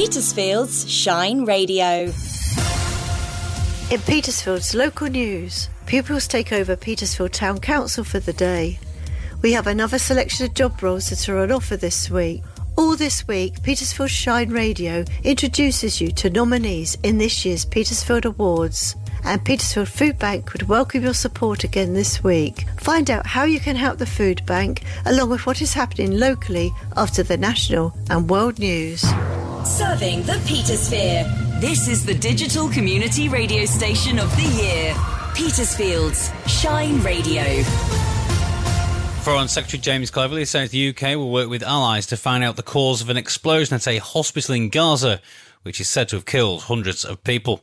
Petersfield's Shine Radio. In Petersfield's local news, pupils take over Petersfield Town Council for the day. We have another selection of job roles that are on offer this week. All this week, Petersfield Shine Radio introduces you to nominees in this year's Petersfield Awards. And Petersfield Food Bank would welcome your support again this week. Find out how you can help the food bank, along with what is happening locally after the national and world news. Serving the Petersphere. This is the digital community radio station of the year. Petersfield's Shine Radio. Foreign Secretary James Cleverly says the UK will work with allies to find out the cause of an explosion at a hospital in Gaza, which is said to have killed hundreds of people.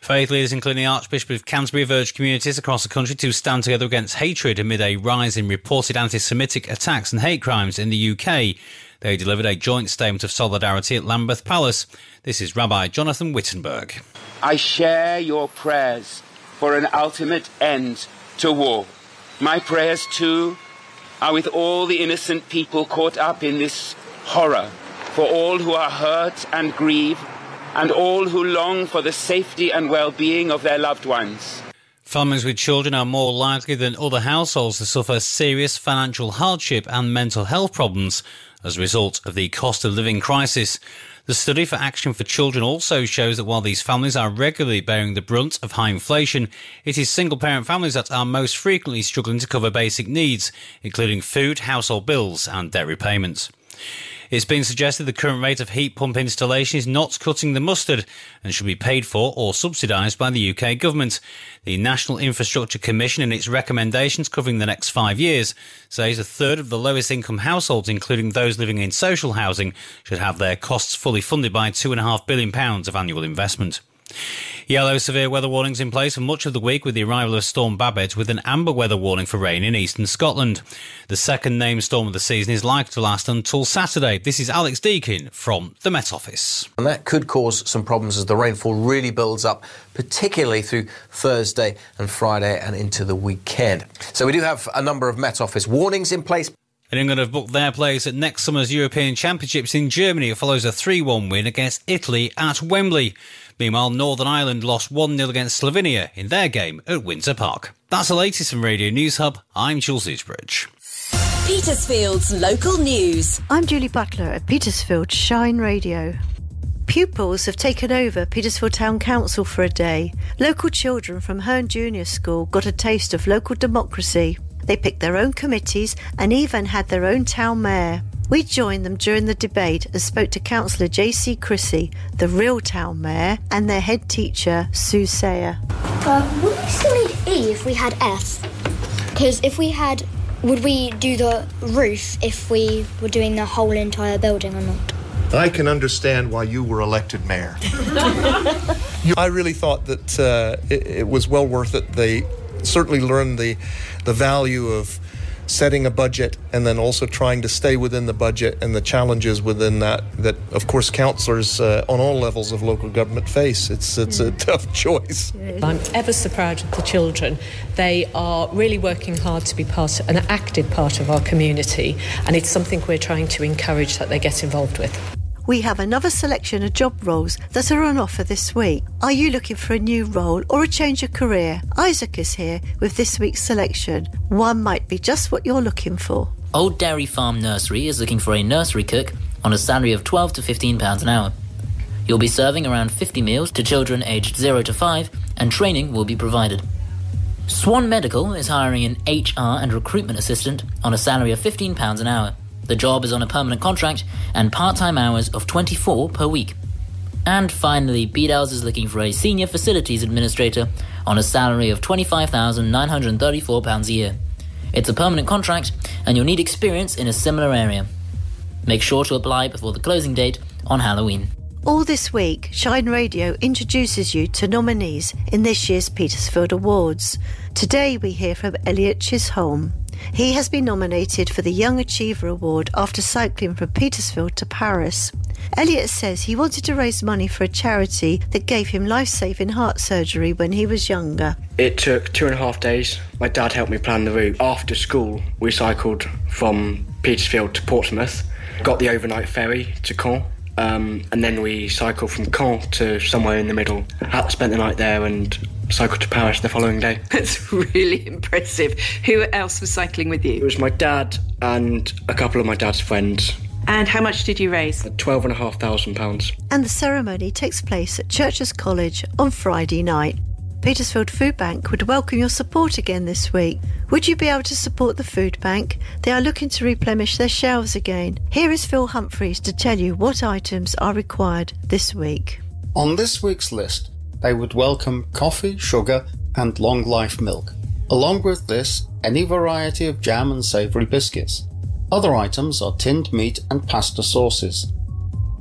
Faith leaders, including the Archbishop of Canterbury, have urged communities across the country to stand together against hatred amid a rise in reported anti Semitic attacks and hate crimes in the UK. They delivered a joint statement of solidarity at Lambeth Palace. This is Rabbi Jonathan Wittenberg. I share your prayers for an ultimate end to war. My prayers, too, are with all the innocent people caught up in this horror, for all who are hurt and grieve and all who long for the safety and well-being of their loved ones. Families with children are more likely than other households to suffer serious financial hardship and mental health problems as a result of the cost of living crisis. The study for Action for Children also shows that while these families are regularly bearing the brunt of high inflation, it is single parent families that are most frequently struggling to cover basic needs, including food, household bills, and debt repayments. It's been suggested the current rate of heat pump installation is not cutting the mustard and should be paid for or subsidised by the UK government. The National Infrastructure Commission, in its recommendations covering the next five years, says a third of the lowest income households, including those living in social housing, should have their costs fully funded by £2.5 billion of annual investment. Yellow severe weather warnings in place for much of the week with the arrival of Storm Babet with an amber weather warning for rain in eastern Scotland. The second named storm of the season is likely to last until Saturday. This is Alex Deakin from the Met Office. And that could cause some problems as the rainfall really builds up, particularly through Thursday and Friday and into the weekend. So we do have a number of Met Office warnings in place. And England have booked their place at next summer's European Championships in Germany. It follows a 3 1 win against Italy at Wembley. Meanwhile, Northern Ireland lost 1 0 against Slovenia in their game at Windsor Park. That's the latest from Radio News Hub. I'm Jules Eastbridge. Petersfield's local news. I'm Julie Butler at Petersfield Shine Radio. Pupils have taken over Petersfield Town Council for a day. Local children from Herne Junior School got a taste of local democracy. They picked their own committees and even had their own town mayor. We joined them during the debate and spoke to Councillor J.C. Chrissy, the real town mayor, and their head teacher, Sue Sayer. Uh, would we still need E if we had F? Because if we had, would we do the roof if we were doing the whole entire building or not? I can understand why you were elected mayor. I really thought that uh, it, it was well worth it. They certainly learned the the value of setting a budget and then also trying to stay within the budget and the challenges within that that of course councillors uh, on all levels of local government face. It's it's a tough choice. I'm ever so proud of the children. They are really working hard to be part an active part of our community and it's something we're trying to encourage that they get involved with we have another selection of job roles that are on offer this week. Are you looking for a new role or a change of career? Isaac is here with this week's selection. One might be just what you're looking for. Old Dairy Farm Nursery is looking for a nursery cook on a salary of 12 to 15 pounds an hour. You'll be serving around 50 meals to children aged 0 to 5 and training will be provided. Swan Medical is hiring an HR and recruitment assistant on a salary of 15 pounds an hour. The job is on a permanent contract and part-time hours of 24 per week. And finally, Beadles is looking for a senior facilities administrator on a salary of £25,934 a year. It's a permanent contract and you'll need experience in a similar area. Make sure to apply before the closing date on Halloween. All this week, Shine Radio introduces you to nominees in this year's Petersfield Awards. Today we hear from Elliot Chisholm. He has been nominated for the Young Achiever Award after cycling from Petersfield to Paris. Elliot says he wanted to raise money for a charity that gave him life saving heart surgery when he was younger. It took two and a half days. My dad helped me plan the route. After school, we cycled from Petersfield to Portsmouth, got the overnight ferry to Caen, um, and then we cycled from Caen to somewhere in the middle. Spent the night there and cycled to Paris the following day. That's really impressive. Who else was cycling with you? It was my dad and a couple of my dad's friends. And how much did you raise? Twelve and a half thousand pounds. And the ceremony takes place at Churcher's College on Friday night. Petersfield Food Bank would welcome your support again this week. Would you be able to support the food bank? They are looking to replenish their shelves again. Here is Phil Humphreys to tell you what items are required this week. On this week's list, they would welcome coffee, sugar, and long life milk. Along with this, any variety of jam and savoury biscuits. Other items are tinned meat and pasta sauces.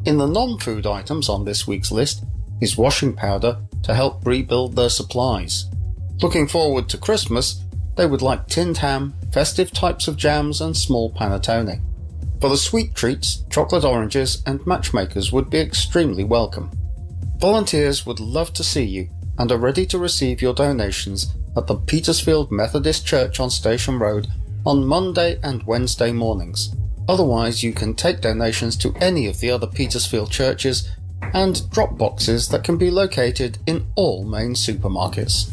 In the non food items on this week's list is washing powder to help rebuild their supplies. Looking forward to Christmas, they would like tinned ham, festive types of jams, and small panettone. For the sweet treats, chocolate oranges and matchmakers would be extremely welcome. Volunteers would love to see you and are ready to receive your donations at the Petersfield Methodist Church on Station Road on Monday and Wednesday mornings. Otherwise, you can take donations to any of the other Petersfield churches and drop boxes that can be located in all main supermarkets.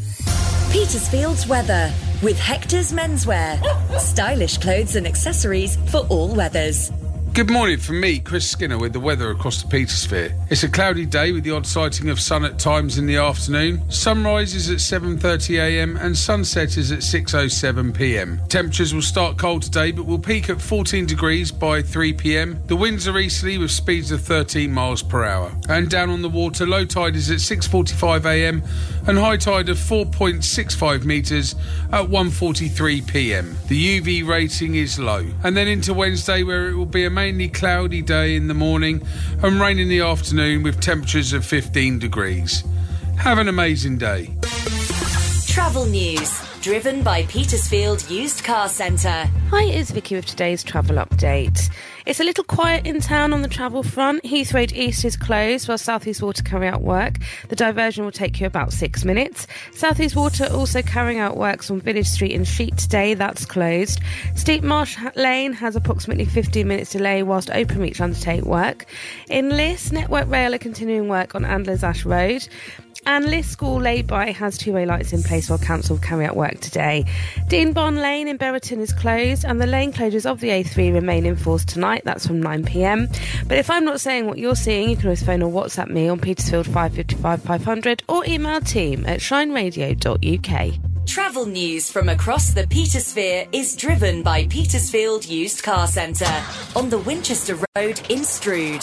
Petersfield's weather with Hector's Menswear. Stylish clothes and accessories for all weathers. Good morning from me, Chris Skinner, with the weather across the Petersphere. It's a cloudy day with the odd sighting of sun at times in the afternoon. Sunrise is at 7.30am and sunset is at 6.07pm. Temperatures will start cold today but will peak at 14 degrees by 3pm. The winds are easterly with speeds of 13 miles per hour. And down on the water, low tide is at 6.45am and high tide of 4.65 metres at 1.43pm. The UV rating is low. And then into Wednesday where it will be a mainly cloudy day in the morning and rain in the afternoon with temperatures of 15 degrees. Have an amazing day. Travel news driven by Petersfield Used Car Centre. Hi, it's Vicky with today's travel update. It's a little quiet in town on the travel front. Heathrow Road East is closed while South East Water carry out work. The diversion will take you about six minutes. South East Water also carrying out works on Village Street in Sheet today. That's closed. Steep Marsh Lane has approximately 15 minutes delay whilst Openreach undertake work. In Liss, Network Rail are continuing work on Andlers Ash Road. And Liss School lay-by has two-way lights in place while council carry out work today. Dean Bond Lane in Buriton is closed and the lane closures of the A3 remain in force tonight. That's from 9pm. But if I'm not saying what you're seeing, you can always phone or WhatsApp me on Petersfield 555 500 or email team at shineradio.uk. Travel news from across the Petersphere is driven by Petersfield Used Car Centre on the Winchester Road in Stroud.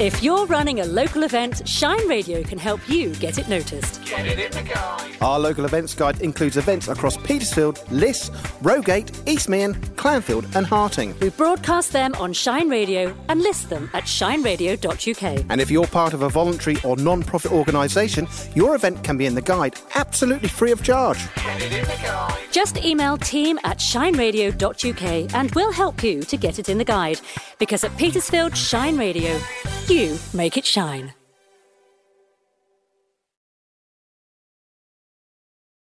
If you're running a local event, Shine Radio can help you get it noticed. Get it in the guide. Our local events guide includes events across Petersfield, Liss, Rogate, East Meon, Clanfield, and Harting. We broadcast them on Shine Radio and list them at shineradio.uk. And if you're part of a voluntary or non profit organisation, your event can be in the guide absolutely free of charge. Get it in the guide. Just email team at shineradio.uk and we'll help you to get it in the guide. Because at Petersfield Shine Radio, you make it shine.